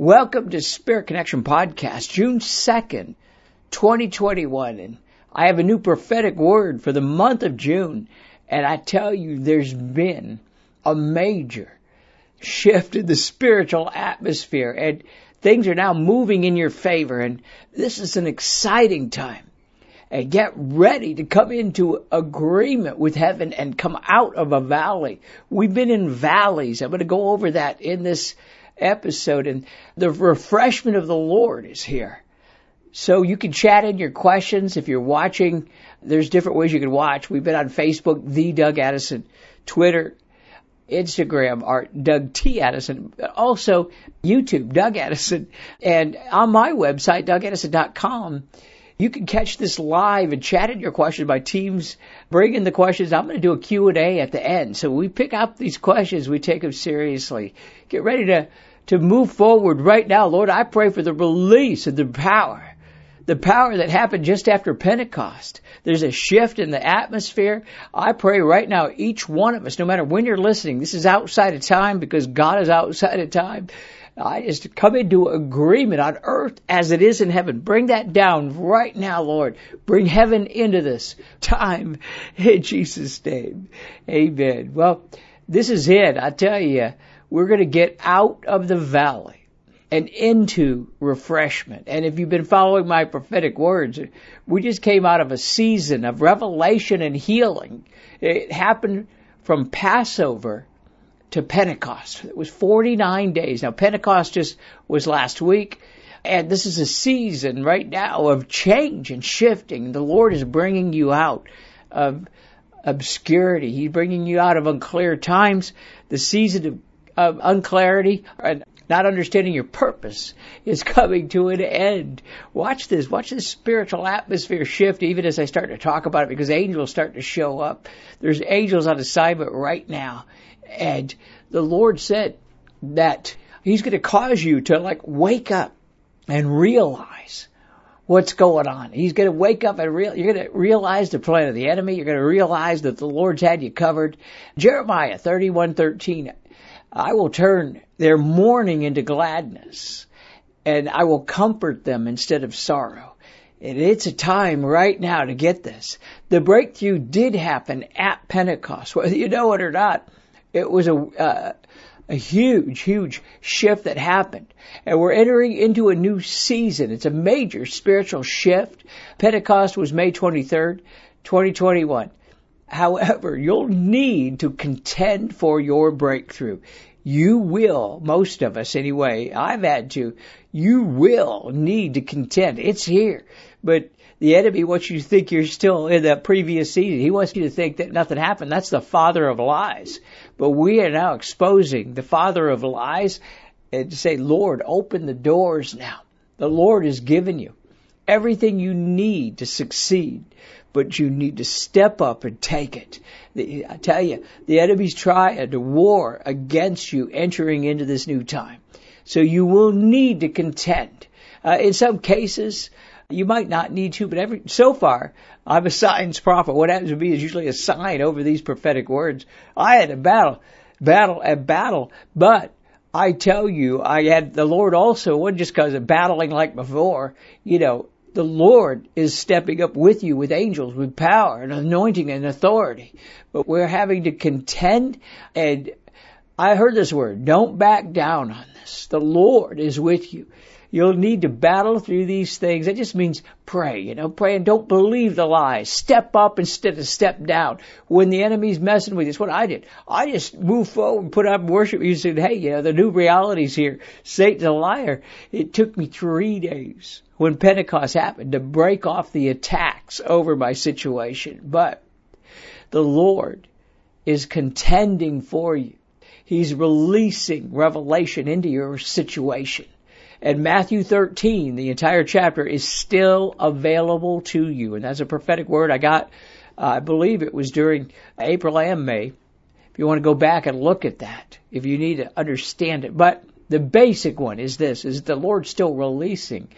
Welcome to Spirit Connection Podcast, June 2nd, 2021. And I have a new prophetic word for the month of June. And I tell you, there's been a major shift in the spiritual atmosphere and things are now moving in your favor. And this is an exciting time. And get ready to come into agreement with heaven and come out of a valley. We've been in valleys. I'm going to go over that in this episode and the refreshment of the Lord is here. So you can chat in your questions if you're watching. There's different ways you can watch. We've been on Facebook, the Doug Addison, Twitter, Instagram, our Doug T. Addison, also YouTube, Doug Addison, and on my website, dougaddison.com. You can catch this live and chat in your questions. My team's bringing the questions. I'm going to do a Q&A at the end. So we pick up these questions. We take them seriously. Get ready to to move forward right now. Lord, I pray for the release of the power. The power that happened just after Pentecost. There's a shift in the atmosphere. I pray right now, each one of us, no matter when you're listening, this is outside of time because God is outside of time. I just come into agreement on earth as it is in heaven. Bring that down right now, Lord. Bring heaven into this time in Jesus' name. Amen. Well, this is it. I tell you, we're going to get out of the valley and into refreshment. And if you've been following my prophetic words, we just came out of a season of revelation and healing. It happened from Passover to Pentecost. It was 49 days. Now Pentecost just was last week. And this is a season right now of change and shifting. The Lord is bringing you out of obscurity. He's bringing you out of unclear times. The season of of unclarity and not understanding your purpose is coming to an end. Watch this. Watch this spiritual atmosphere shift even as I start to talk about it because angels start to show up. There's angels on assignment right now. And the Lord said that He's going to cause you to like wake up and realize what's going on. He's going to wake up and real, you're going to realize the plan of the enemy. You're going to realize that the Lord's had you covered. Jeremiah 31:13 I will turn their mourning into gladness and I will comfort them instead of sorrow. And it's a time right now to get this. The breakthrough did happen at Pentecost, whether you know it or not. It was a, uh, a huge, huge shift that happened. And we're entering into a new season. It's a major spiritual shift. Pentecost was May 23rd, 2021. However, you'll need to contend for your breakthrough. You will, most of us anyway, I've had to, you will need to contend. It's here. But the enemy wants you to think you're still in that previous season. He wants you to think that nothing happened. That's the father of lies. But we are now exposing the father of lies and to say, Lord, open the doors now. The Lord has given you everything you need to succeed but you need to step up and take it. I tell you, the enemy's trying to war against you entering into this new time. So you will need to contend. Uh, in some cases, you might not need to, but every, so far, I'm a signs prophet. What happens to me is usually a sign over these prophetic words. I had a battle, battle, a battle, but I tell you, I had the Lord also, wasn't just because of battling like before, you know, the Lord is stepping up with you with angels, with power and anointing and authority. But we're having to contend and I heard this word, don't back down on this. The Lord is with you. You'll need to battle through these things. It just means pray, you know, pray and don't believe the lies. Step up instead of step down. When the enemy's messing with you, it's what I did. I just moved forward and put up worship music. Said, hey, you know, the new reality's here. Satan's a liar. It took me three days when Pentecost happened to break off the attacks over my situation. But the Lord is contending for you. He's releasing revelation into your situation. And Matthew 13, the entire chapter, is still available to you. And that's a prophetic word I got, uh, I believe it was during April and May. If you want to go back and look at that, if you need to understand it. But the basic one is this, is the Lord still releasing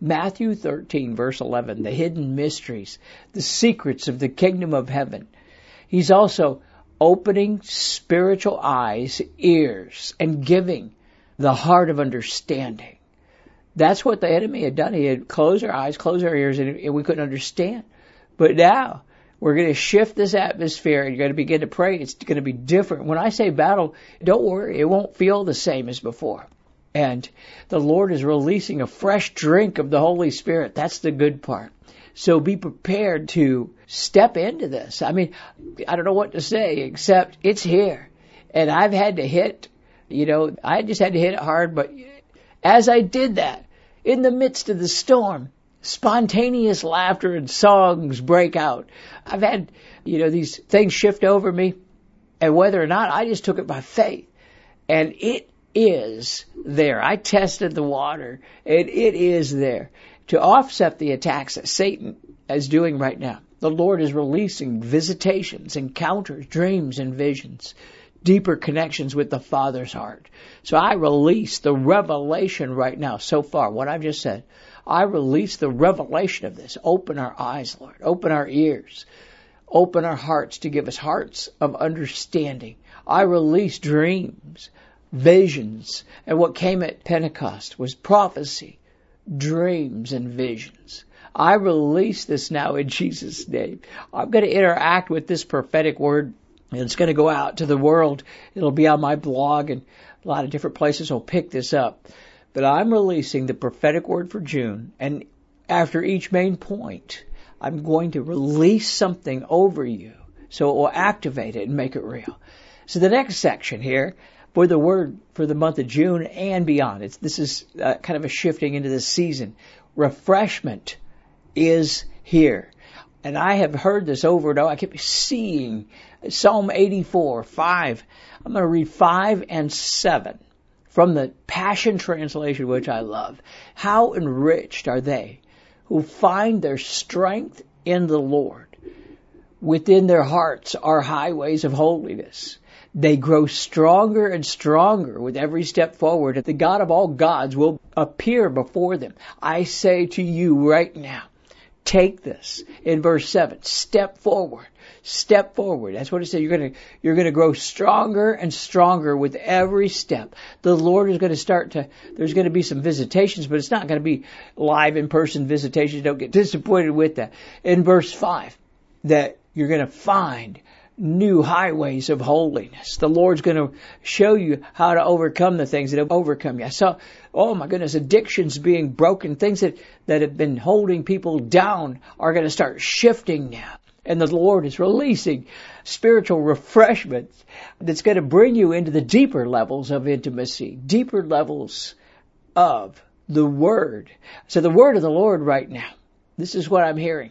Matthew 13 verse 11, the hidden mysteries, the secrets of the kingdom of heaven. He's also opening spiritual eyes, ears, and giving the heart of understanding. That's what the enemy had done. He had closed our eyes, closed our ears, and we couldn't understand. But now, we're going to shift this atmosphere and you're going to begin to pray. It's going to be different. When I say battle, don't worry, it won't feel the same as before. And the Lord is releasing a fresh drink of the Holy Spirit. That's the good part. So be prepared to step into this. I mean, I don't know what to say except it's here. And I've had to hit, you know, I just had to hit it hard, but as I did that, in the midst of the storm, spontaneous laughter and songs break out. I've had, you know, these things shift over me, and whether or not I just took it by faith, and it is there. I tested the water, and it is there to offset the attacks that Satan is doing right now. The Lord is releasing visitations, encounters, dreams, and visions deeper connections with the Father's heart. So I release the revelation right now, so far, what I've just said. I release the revelation of this. Open our eyes, Lord. Open our ears. Open our hearts to give us hearts of understanding. I release dreams, visions, and what came at Pentecost was prophecy, dreams, and visions. I release this now in Jesus' name. I'm going to interact with this prophetic word and it's going to go out to the world. It'll be on my blog and a lot of different places will pick this up. But I'm releasing the prophetic word for June, and after each main point, I'm going to release something over you so it will activate it and make it real. So the next section here for the word for the month of June and beyond, it's, this is uh, kind of a shifting into the season. Refreshment is here. And I have heard this over and over. I keep seeing Psalm 84, 5. I'm going to read 5 and 7 from the Passion Translation, which I love. How enriched are they who find their strength in the Lord. Within their hearts are highways of holiness. They grow stronger and stronger with every step forward. The God of all gods will appear before them. I say to you right now, take this in verse 7. Step forward step forward. That's what it says. You're going to, you're going to grow stronger and stronger with every step. The Lord is going to start to, there's going to be some visitations, but it's not going to be live in person visitations. Don't get disappointed with that. In verse 5, that you're going to find new highways of holiness. The Lord's going to show you how to overcome the things that have overcome you. I saw, oh my goodness, addictions being broken, things that, that have been holding people down are going to start shifting now. And the Lord is releasing spiritual refreshment that's going to bring you into the deeper levels of intimacy, deeper levels of the Word. So the Word of the Lord right now, this is what I'm hearing.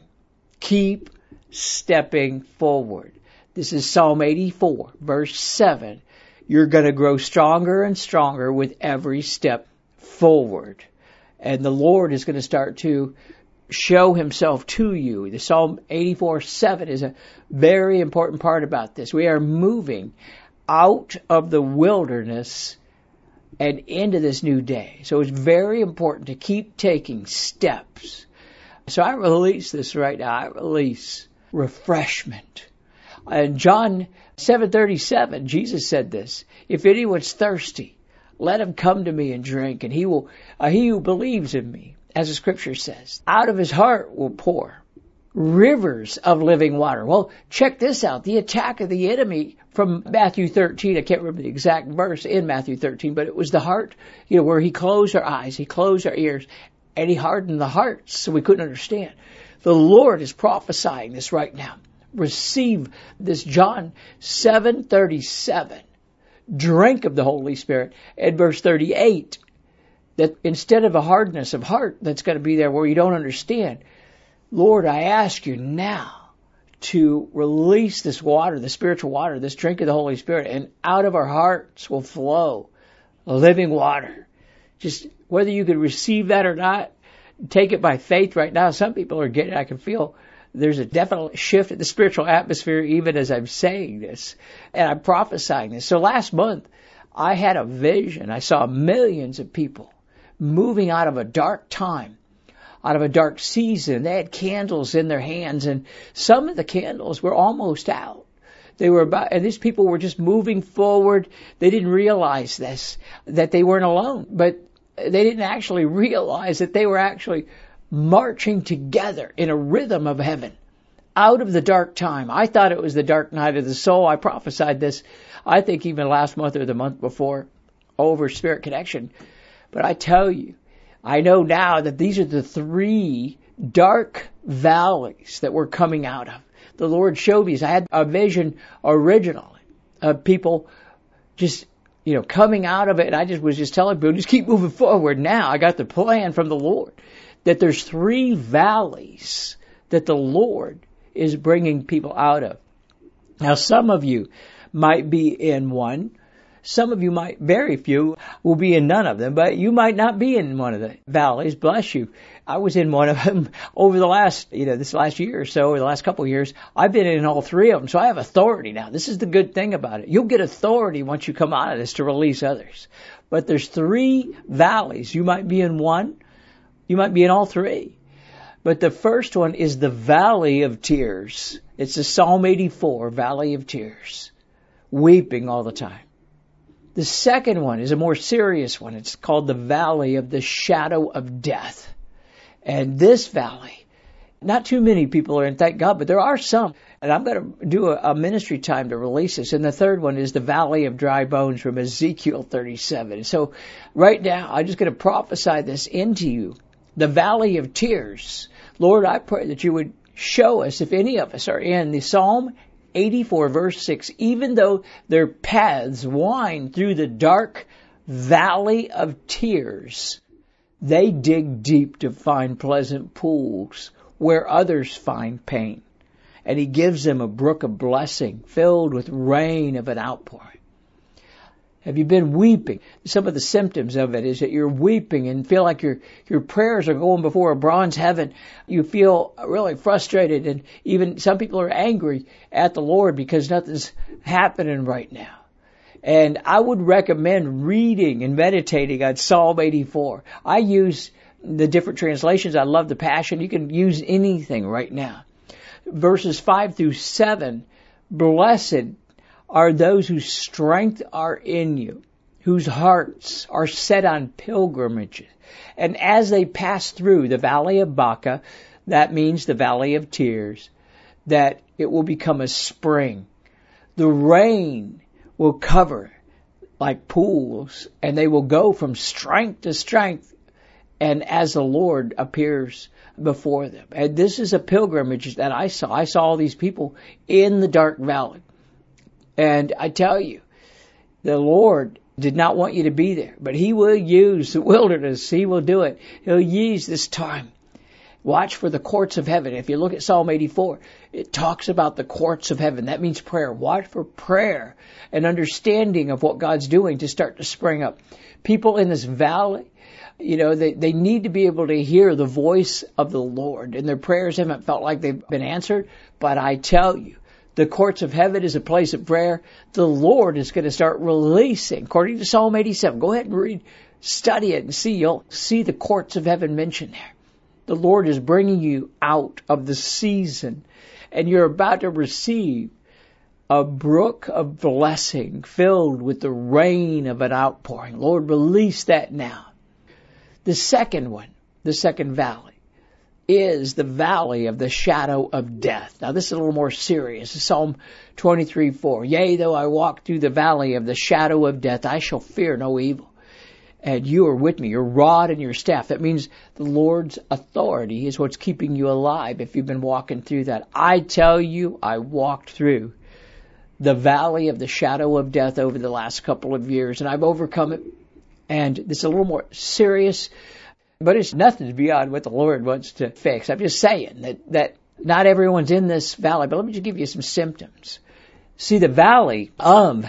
Keep stepping forward. This is Psalm 84, verse 7. You're going to grow stronger and stronger with every step forward. And the Lord is going to start to show himself to you. The Psalm 84 7 is a very important part about this. We are moving out of the wilderness and into this new day. So it's very important to keep taking steps. So I release this right now. I release refreshment. And John 7:37, Jesus said this, if anyone's thirsty, let him come to me and drink, and he will, uh, he who believes in me, as the scripture says. Out of his heart will pour rivers of living water. Well, check this out. The attack of the enemy from Matthew 13, I can't remember the exact verse in Matthew 13, but it was the heart, you know, where he closed our eyes, he closed our ears, and he hardened the hearts so we couldn't understand. The Lord is prophesying this right now. Receive this John 737. Drink of the Holy Spirit. And verse 38, that instead of a hardness of heart that's going to be there where you don't understand, Lord, I ask you now to release this water, the spiritual water, this drink of the Holy Spirit, and out of our hearts will flow living water. just whether you could receive that or not, take it by faith right now. Some people are getting, I can feel there's a definite shift in the spiritual atmosphere even as I'm saying this and I'm prophesying this. So last month, I had a vision. I saw millions of people moving out of a dark time, out of a dark season. They had candles in their hands and some of the candles were almost out. They were about, and these people were just moving forward. They didn't realize this, that they weren't alone, but they didn't actually realize that they were actually marching together in a rhythm of heaven out of the dark time. I thought it was the dark night of the soul. I prophesied this, I think even last month or the month before over Spirit Connection. But I tell you, I know now that these are the three dark valleys that we're coming out of. The Lord showed me. I had a vision originally of people just, you know, coming out of it. And I just was just telling people, just keep moving forward now. I got the plan from the Lord that there's three valleys that the Lord is bringing people out of. Now, some of you might be in one. Some of you might, very few, will be in none of them, but you might not be in one of the valleys. Bless you. I was in one of them over the last, you know, this last year or so, or the last couple of years. I've been in all three of them, so I have authority now. This is the good thing about it. You'll get authority once you come out of this to release others. But there's three valleys. You might be in one, you might be in all three. But the first one is the Valley of Tears. It's the Psalm 84, Valley of Tears. Weeping all the time. The second one is a more serious one. It's called the Valley of the Shadow of Death. And this valley, not too many people are in, thank God, but there are some. And I'm going to do a, a, ministry time to release this. And the third one is the Valley of Dry Bones from Ezekiel 37. So right now, I'm just going to prophesy this into you the valley of tears. Lord, I pray that you would show us if any of us are in the Psalm 84 verse 6, even though their paths wind through the dark valley of tears, they dig deep to find pleasant pools where others find pain. And he gives them a brook of blessing filled with rain of an outpouring. Have you been weeping? Some of the symptoms of it is that you're weeping and feel like your your prayers are going before a bronze heaven. You feel really frustrated and even some people are angry at the Lord because nothing's happening right now. And I would recommend reading and meditating on Psalm 84. I use the different translations. I love the Passion. You can use anything right now. Verses 5 through 7. Blessed are those whose strength are in you, whose hearts are set on pilgrimages. And as they pass through the valley of Baca, that means the valley of tears, that it will become a spring. The rain will cover like pools and they will go from strength to strength and as the Lord appears before them. And this is a pilgrimage that I saw. I saw all these people in the dark valley. And I tell you, the Lord did not want you to be there, but He will use the wilderness. He will do it. He'll use this time. Watch for the courts of heaven. If you look at Psalm 84, it talks about the courts of heaven. That means prayer. Watch for prayer and understanding of what God's doing to start to spring up. People in this valley, you know, they, they need to be able to hear the voice of the Lord and their prayers haven't felt like they've been answered. But I tell you, the courts of heaven is a place of prayer. The Lord is going to start releasing, according to Psalm 87. Go ahead and read, study it and see. You'll see the courts of heaven mentioned there. The Lord is bringing you out of the season and you're about to receive a brook of blessing filled with the rain of an outpouring. Lord, release that now. The second one, the second valley, is the valley of the shadow of death. Now this is a little more serious. Psalm 23, 4. Yea, though I walk through the valley of the shadow of death, I shall fear no evil. And you are with me, your rod and your staff. That means the Lord's authority is what's keeping you alive if you've been walking through that. I tell you, I walked through the valley of the shadow of death over the last couple of years and I've overcome it. And this is a little more serious but it's nothing beyond what the Lord wants to fix. I'm just saying that, that not everyone's in this valley, but let me just give you some symptoms. See, the valley of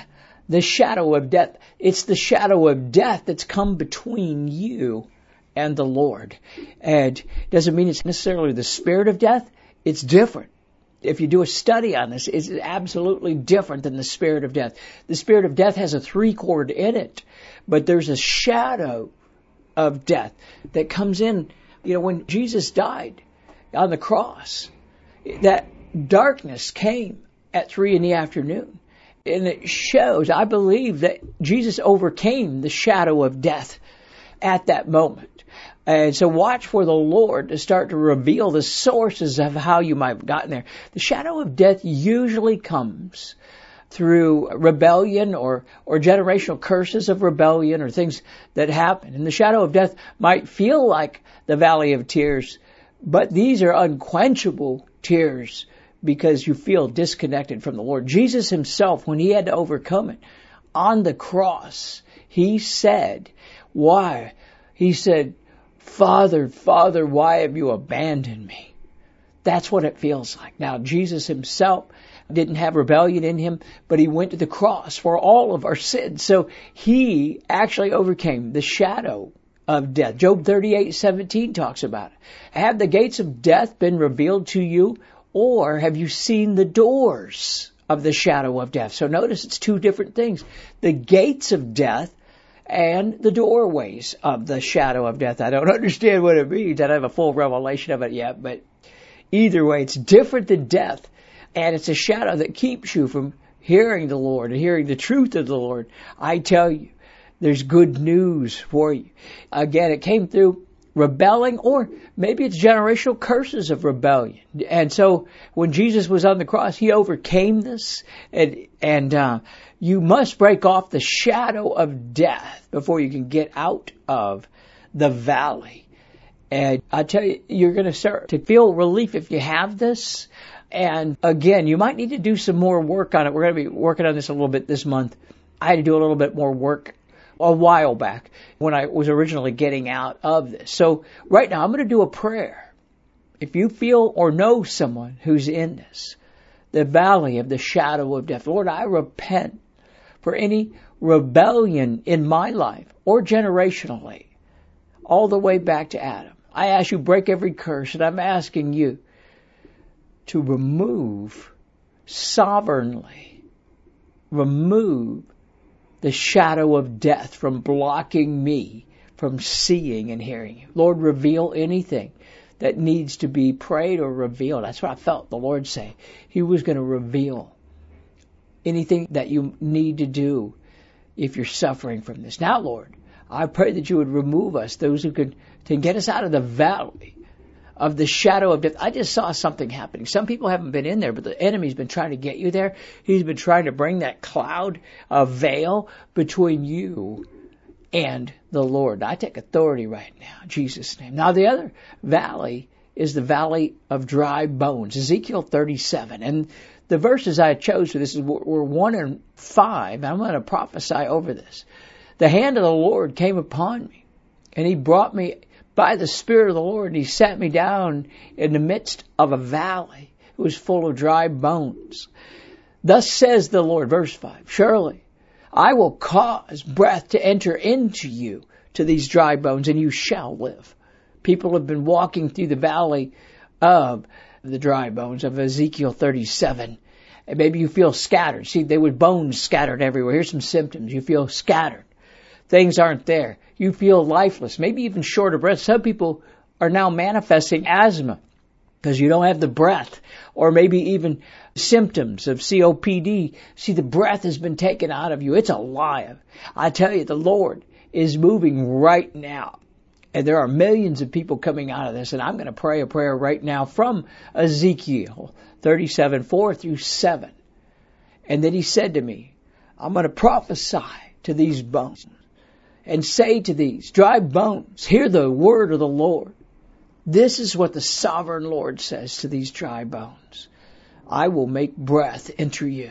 the shadow of death. It's the shadow of death that's come between you and the Lord. And doesn't mean it's necessarily the spirit of death. It's different. If you do a study on this, it's absolutely different than the spirit of death. The spirit of death has a three chord in it, but there's a shadow of death that comes in. You know, when Jesus died on the cross, that darkness came at three in the afternoon. And it shows, I believe, that Jesus overcame the shadow of death at that moment. And so watch for the Lord to start to reveal the sources of how you might have gotten there. The shadow of death usually comes through rebellion or, or generational curses of rebellion or things that happen. And the shadow of death might feel like the valley of tears, but these are unquenchable tears because you feel disconnected from the Lord. Jesus himself, when he had to overcome it on the cross, he said, why? He said, Father, Father, why have you abandoned me? That's what it feels like. Now, Jesus himself didn't have rebellion in him, but he went to the cross for all of our sins. So he actually overcame the shadow of death. Job 38:17 talks about it. Have the gates of death been revealed to you? Or have you seen the doors of the shadow of death? So notice it's two different things. The gates of death and the doorways of the shadow of death. I don't understand what it means. I don't have a full revelation of it yet, but either way, it's different than death. And it's a shadow that keeps you from hearing the Lord and hearing the truth of the Lord. I tell you, there's good news for you. Again, it came through rebelling, or maybe it's generational curses of rebellion. And so when Jesus was on the cross, he overcame this, and and uh, you must break off the shadow of death before you can get out of the valley. And I tell you, you're going to start to feel relief if you have this. And again, you might need to do some more work on it. We're going to be working on this a little bit this month. I had to do a little bit more work a while back when I was originally getting out of this. So right now I'm going to do a prayer. If you feel or know someone who's in this, the valley of the shadow of death, Lord, I repent for any rebellion in my life or generationally, all the way back to Adam. I ask you break every curse and I'm asking you to remove sovereignly, remove the shadow of death from blocking me from seeing and hearing you. Lord, reveal anything that needs to be prayed or revealed. That's what I felt the Lord say. He was going to reveal anything that you need to do if you're suffering from this. Now, Lord, I pray that you would remove us, those who could, to get us out of the valley of the shadow of death. I just saw something happening. Some people haven't been in there, but the enemy's been trying to get you there. He's been trying to bring that cloud, a veil between you and the Lord. I take authority right now, in Jesus' name. Now the other valley is the valley of dry bones, Ezekiel 37. And the verses I chose for this were one and five. I'm going to prophesy over this. The hand of the Lord came upon me, and he brought me by the Spirit of the Lord, and He sat me down in the midst of a valley. Was full of dry bones. Thus says the Lord, verse 5, Surely I will cause breath to enter into you, to these dry bones, and you shall live. People have been walking through the valley of the dry bones of Ezekiel 37. And maybe you feel scattered. See, they were bones scattered everywhere. Here's some symptoms. You feel scattered. Things aren't there you feel lifeless, maybe even short of breath. Some people are now manifesting asthma because you don't have the breath, or maybe even symptoms of COPD. See, the breath has been taken out of you. It's alive. I tell you, the Lord is moving right now. And there are millions of people coming out of this. And I'm going to pray a prayer right now from Ezekiel 37, 4 through 7. And then he said to me, I'm going to prophesy to these bones and say to these dry bones, hear the word of the Lord. This is what the sovereign Lord says to these dry bones. I will make breath enter you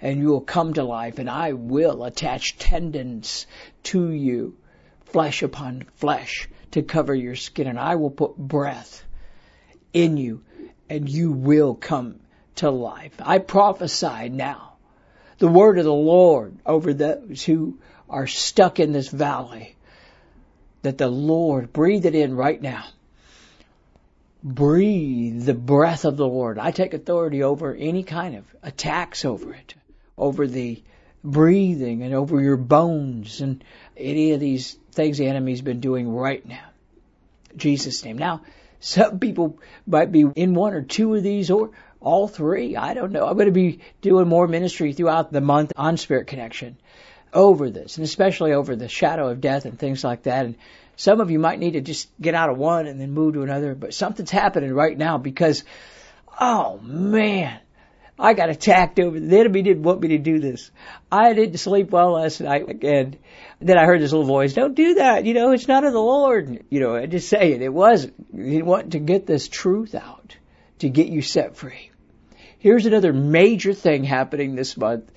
and you will come to life and I will attach tendons to you, flesh upon flesh to cover your skin and I will put breath in you and you will come to life. I prophesy now the word of the Lord over those who are stuck in this valley. That the Lord breathe it in right now. Breathe the breath of the Lord. I take authority over any kind of attacks over it, over the breathing and over your bones and any of these things the enemy's been doing right now. Jesus' name. Now, some people might be in one or two of these or all three. I don't know. I'm going to be doing more ministry throughout the month on Spirit Connection over this, and especially over the shadow of death and things like that. And some of you might need to just get out of one and then move to another, but something's happening right now because, oh man, I got attacked over. The enemy didn't want me to do this. I didn't sleep well last night, and then I heard this little voice, "Don't do that. You know, it's not of the Lord." You know, I just say it. It wasn't. He wanted to get this truth out to get you set free. Here's another major thing happening this month,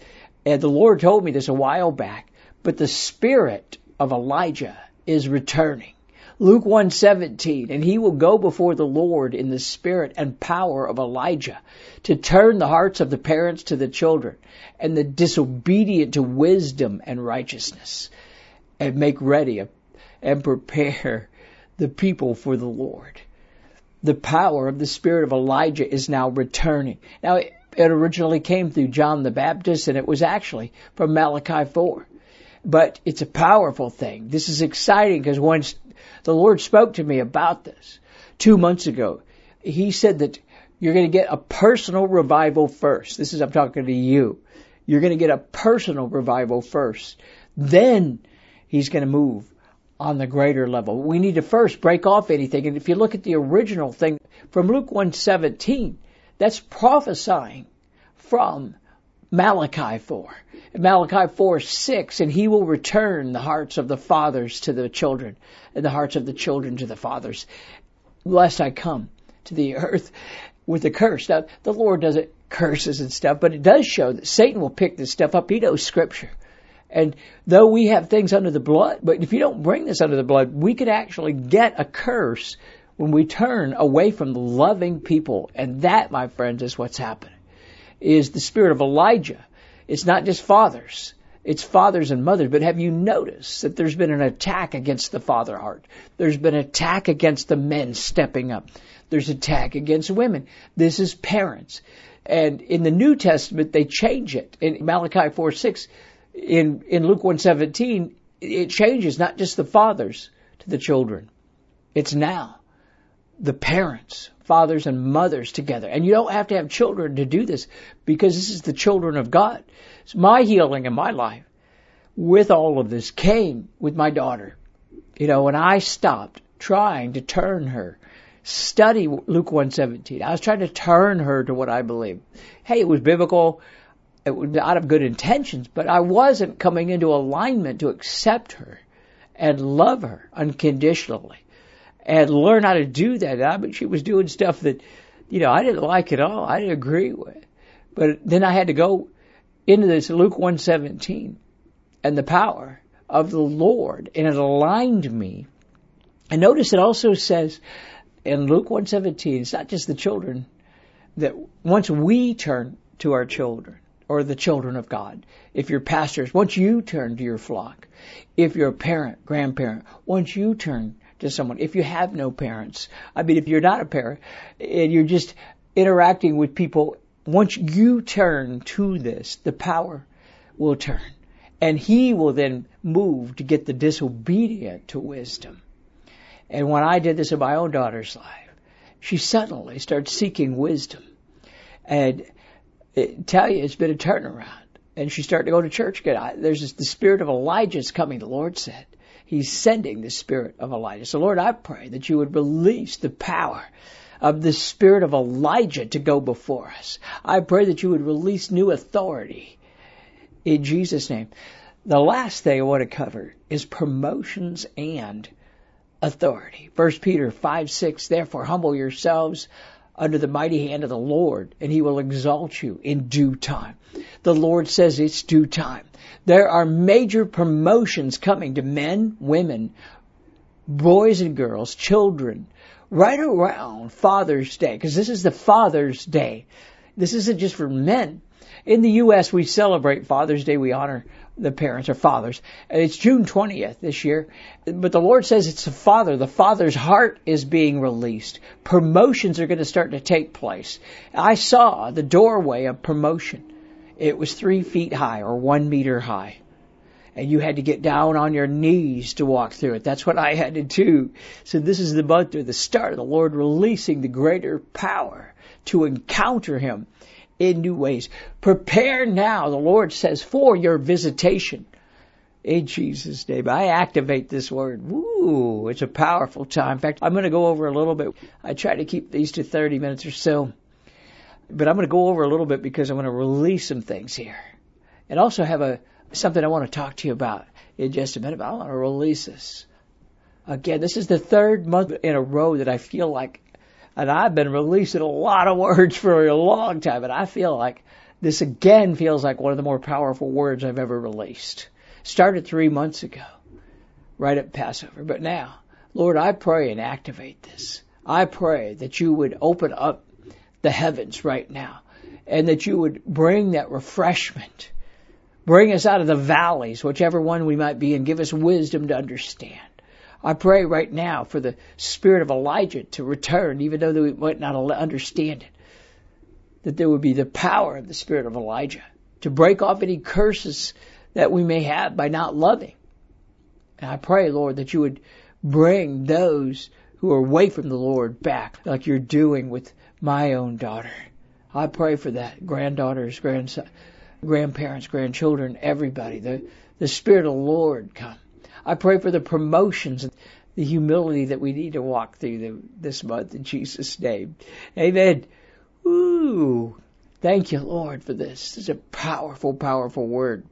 and the Lord told me this a while back. But the spirit of Elijah is returning. Luke 1:17 and he will go before the Lord in the spirit and power of Elijah to turn the hearts of the parents to the children and the disobedient to wisdom and righteousness and make ready and prepare the people for the Lord. The power of the spirit of Elijah is now returning. Now it originally came through John the Baptist and it was actually from Malachi 4 but it's a powerful thing. This is exciting because once the Lord spoke to me about this two months ago, He said that you're going to get a personal revival first. This is, I'm talking to you. You're going to get a personal revival first. Then He's going to move on the greater level. We need to first break off anything. And if you look at the original thing from Luke 117, that's prophesying from Malachi 4. Malachi 4 6, and he will return the hearts of the fathers to the children, and the hearts of the children to the fathers, lest I come to the earth with a curse. Now, the Lord doesn't curses and stuff, but it does show that Satan will pick this stuff up. He knows scripture. And though we have things under the blood, but if you don't bring this under the blood, we could actually get a curse when we turn away from the loving people. And that, my friends, is what's happening. Is the spirit of Elijah it's not just fathers. It's fathers and mothers. But have you noticed that there's been an attack against the father heart? There's been an attack against the men stepping up. There's attack against women. This is parents. And in the New Testament, they change it. In Malachi 4 6, in, in Luke 117, it changes not just the fathers to the children. It's now the parents fathers and mothers together. And you don't have to have children to do this because this is the children of God. It's my healing in my life with all of this came with my daughter. You know, when I stopped trying to turn her, study Luke 117. I was trying to turn her to what I believe. Hey, it was biblical. It was out of good intentions, but I wasn't coming into alignment to accept her and love her unconditionally and learn how to do that. I mean, she was doing stuff that, you know, I didn't like at all. I didn't agree with. But then I had to go into this Luke 117 and the power of the Lord, and it aligned me. And notice it also says in Luke 117, it's not just the children that once we turn to our children or the children of God, if you're pastors, once you turn to your flock, if you're a parent, grandparent, once you turn to someone. If you have no parents, I mean, if you're not a parent and you're just interacting with people, once you turn to this, the power will turn. And he will then move to get the disobedient to wisdom. And when I did this in my own daughter's life, she suddenly started seeking wisdom. And it, tell you, it's been a turnaround. And she started to go to church again. I, There's this, the spirit of Elijah is coming, the Lord said. He's sending the spirit of Elijah. So Lord, I pray that you would release the power of the spirit of Elijah to go before us. I pray that you would release new authority in Jesus' name. The last thing I want to cover is promotions and authority. 1 Peter 5, 6, therefore humble yourselves under the mighty hand of the Lord, and he will exalt you in due time. The Lord says it's due time. There are major promotions coming to men, women, boys and girls, children, right around Father's Day, because this is the Father's Day. This isn't just for men. In the U.S., we celebrate Father's Day. We honor the parents or fathers. It's June 20th this year. But the Lord says it's the father. The father's heart is being released. Promotions are going to start to take place. I saw the doorway of promotion. It was three feet high or one meter high. And you had to get down on your knees to walk through it. That's what I had to do. So this is the month or the start of the Lord releasing the greater power to encounter Him in new ways. Prepare now, the Lord says, for your visitation. In Jesus' name, I activate this word. Woo, it's a powerful time. In fact, I'm going to go over a little bit. I try to keep these to 30 minutes or so, but I'm going to go over a little bit because I'm going to release some things here, and also have a something I want to talk to you about in just a minute. But I want to release this. Again, this is the third month in a row that I feel like and I've been releasing a lot of words for a long time, and I feel like this again feels like one of the more powerful words I've ever released. Started three months ago, right at Passover. But now, Lord, I pray and activate this. I pray that you would open up the heavens right now and that you would bring that refreshment. Bring us out of the valleys, whichever one we might be, and give us wisdom to understand. I pray right now for the spirit of Elijah to return, even though we might not understand it. That there would be the power of the spirit of Elijah to break off any curses that we may have by not loving. And I pray, Lord, that you would bring those who are away from the Lord back, like you're doing with my own daughter. I pray for that. Granddaughters, grandson, grandparents, grandchildren, everybody. The, the Spirit of the Lord come I pray for the promotions and the humility that we need to walk through the, this month in Jesus' name. Amen. Ooh. Thank you, Lord, for this. It's a powerful, powerful word.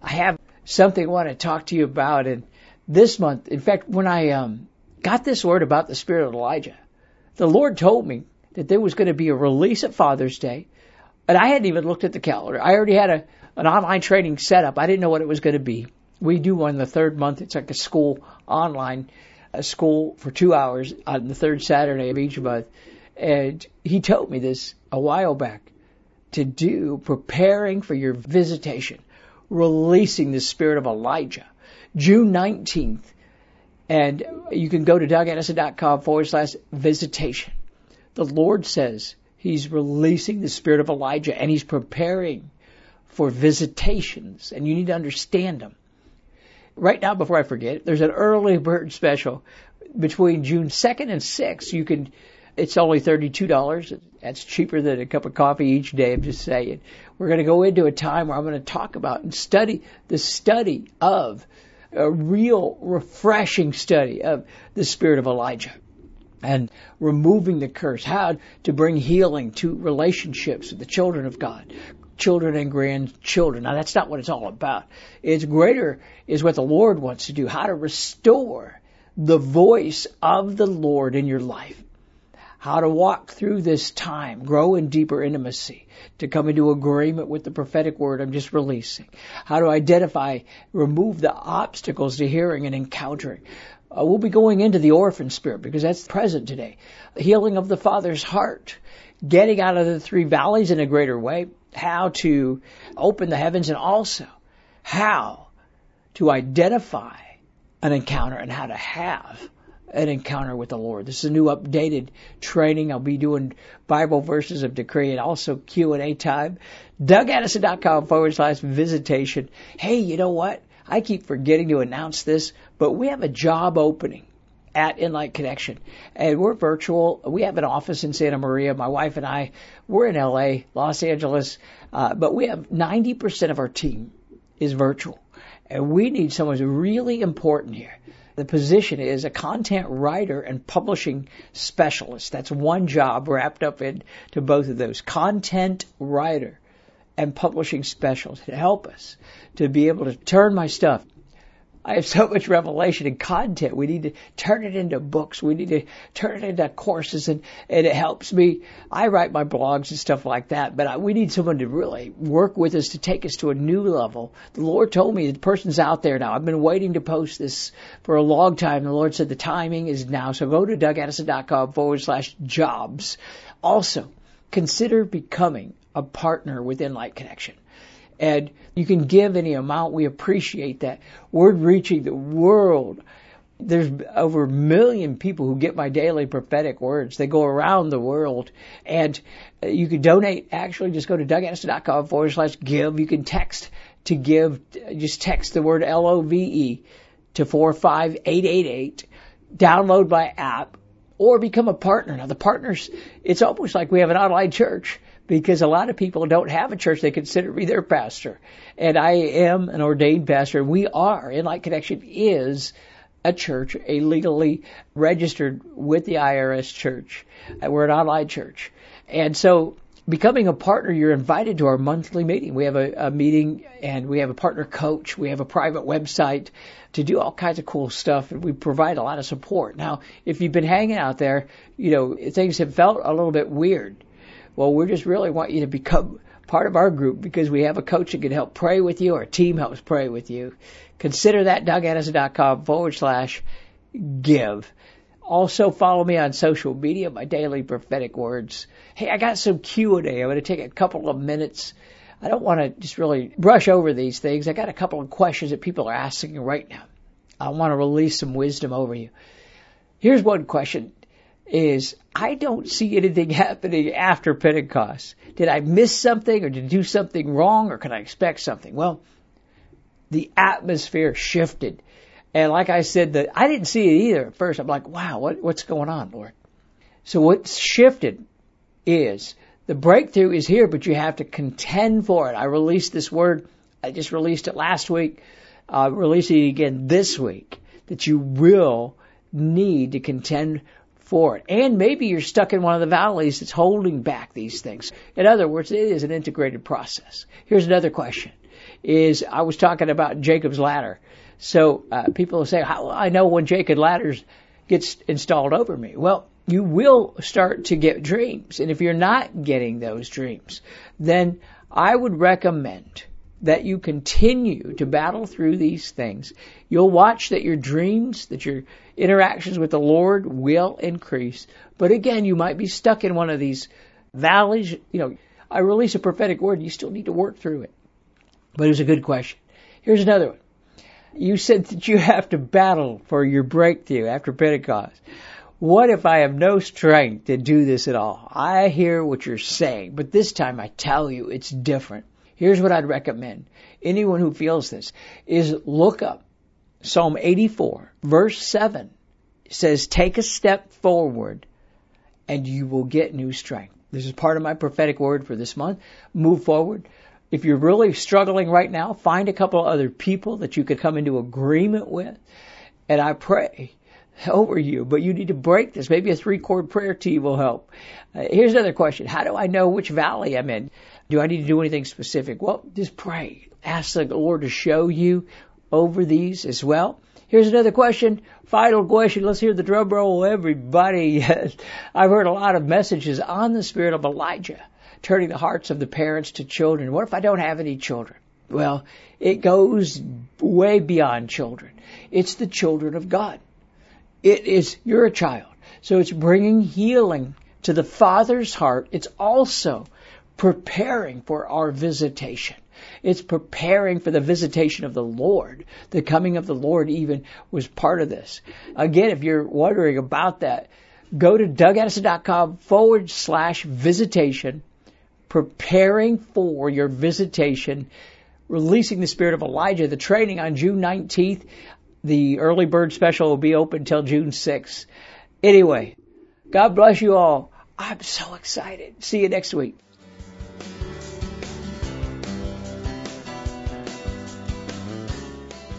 I have something I want to talk to you about. And this month, in fact, when I um, got this word about the spirit of Elijah, the Lord told me that there was going to be a release at Father's Day. And I hadn't even looked at the calendar. I already had a, an online training set up. I didn't know what it was going to be we do one the third month. It's like a school online, a school for two hours on the third Saturday of each month. And he told me this a while back to do preparing for your visitation, releasing the spirit of Elijah. June 19th. And you can go to dougaddison.com forward slash visitation. The Lord says He's releasing the spirit of Elijah and He's preparing for visitations. And you need to understand them right now before I forget, there's an early bird special between June 2nd and 6th. You can, it's only $32. That's cheaper than a cup of coffee each day. I'm just saying. We're going to go into a time where I'm going to talk about and study the study of a real refreshing study of the spirit of Elijah and removing the curse, how to bring healing to relationships with the children of God, children and grandchildren. Now that's not what it's all about. It's greater is what the Lord wants to do, how to restore the voice of the Lord in your life. How to walk through this time, grow in deeper intimacy, to come into agreement with the prophetic word I'm just releasing. How to identify, remove the obstacles to hearing and encountering. Uh, we'll be going into the orphan spirit because that's present today. Healing of the Father's heart. Getting out of the three valleys in a greater way how to open the heavens and also how to identify an encounter and how to have an encounter with the Lord. This is a new updated training. I'll be doing Bible verses of decree and also Q&A time. DougAddison.com forward slash visitation. Hey, you know what? I keep forgetting to announce this, but we have a job opening at Inlight Connection. And we're virtual. We have an office in Santa Maria. My wife and I, we're in LA, Los Angeles, uh, but we have 90% of our team is virtual. And we need someone who's really important here. The position is a content writer and publishing specialist. That's one job wrapped up into both of those. Content writer and publishing specialist to help us to be able to turn my stuff I have so much revelation and content. We need to turn it into books. We need to turn it into courses and, and it helps me. I write my blogs and stuff like that, but I, we need someone to really work with us to take us to a new level. The Lord told me the person's out there now. I've been waiting to post this for a long time. The Lord said the timing is now. So go to dougaddison.com forward slash jobs. Also, consider becoming a partner within Light Connection. And you can give any amount. We appreciate that. We're reaching the world. There's over a million people who get my daily prophetic words. They go around the world. And uh, you can donate. Actually, just go to dougaddison.com forward slash give. You can text to give. Just text the word L-O-V-E to 45888. Download my app or become a partner. Now the partners, it's almost like we have an online church because a lot of people don't have a church they consider me their pastor. And I am an ordained pastor. We are, In Light Connection is a church, a legally registered with the IRS church. We're an online church. And so becoming a partner, you're invited to our monthly meeting. We have a, a, meeting and we have a partner coach. We have a private website to do all kinds of cool stuff and we provide a lot of support. Now, if you've been hanging out there, you know, things have felt a little bit weird. Well, we just really want you to become part of our group because we have a coach that can help pray with you. Our team helps pray with you. Consider that dougaddison.com forward slash give. Also follow me on social media, my daily prophetic words. Hey, I got some Q&A. I'm going to take a couple of minutes. I don't want to just really brush over these things. I got a couple of questions that people are asking right now. I want to release some wisdom over you. Here's one question is I don't see anything happening after Pentecost. Did I miss something or did I do something wrong or can I expect something? Well, the atmosphere shifted. And like I said, that I didn't see it either at first. I'm like, wow, what, what's going on, Lord? So what's shifted is the breakthrough is here, but you have to contend for it. I released this word. I just released it last week. Uh, releasing it again this week that you will need to contend for it. And maybe you're stuck in one of the valleys that's holding back these things. In other words, it is an integrated process. Here's another question is I was talking about Jacob's ladder. So uh, people say, "How I know when Jacob ladders gets installed over me?" Well, you will start to get dreams, and if you're not getting those dreams, then I would recommend that you continue to battle through these things. You'll watch that your dreams, that your interactions with the Lord will increase. But again, you might be stuck in one of these valleys. You know, I release a prophetic word, you still need to work through it. But it was a good question. Here's another one. You said that you have to battle for your breakthrough after Pentecost. What if I have no strength to do this at all? I hear what you're saying, but this time I tell you it's different. Here's what I'd recommend. Anyone who feels this is look up Psalm 84 verse 7. It says, take a step forward and you will get new strength. This is part of my prophetic word for this month. Move forward. If you're really struggling right now, find a couple other people that you could come into agreement with. And I pray over you, but you need to break this. Maybe a three cord prayer team will help. Uh, here's another question. How do I know which valley I'm in? Do I need to do anything specific? Well, just pray. Ask the Lord to show you over these as well. Here's another question. Final question. Let's hear the drum roll, everybody. I've heard a lot of messages on the spirit of Elijah turning the hearts of the parents to children. What if I don't have any children? Well, it goes way beyond children. It's the children of God. It is, you're a child. So it's bringing healing to the Father's heart. It's also preparing for our visitation. It's preparing for the visitation of the Lord. The coming of the Lord even was part of this. Again, if you're wondering about that, go to dougaddison.com forward slash visitation preparing for your visitation, releasing the spirit of Elijah. The training on June 19th, the early bird special will be open until June 6th. Anyway, God bless you all. I'm so excited. See you next week.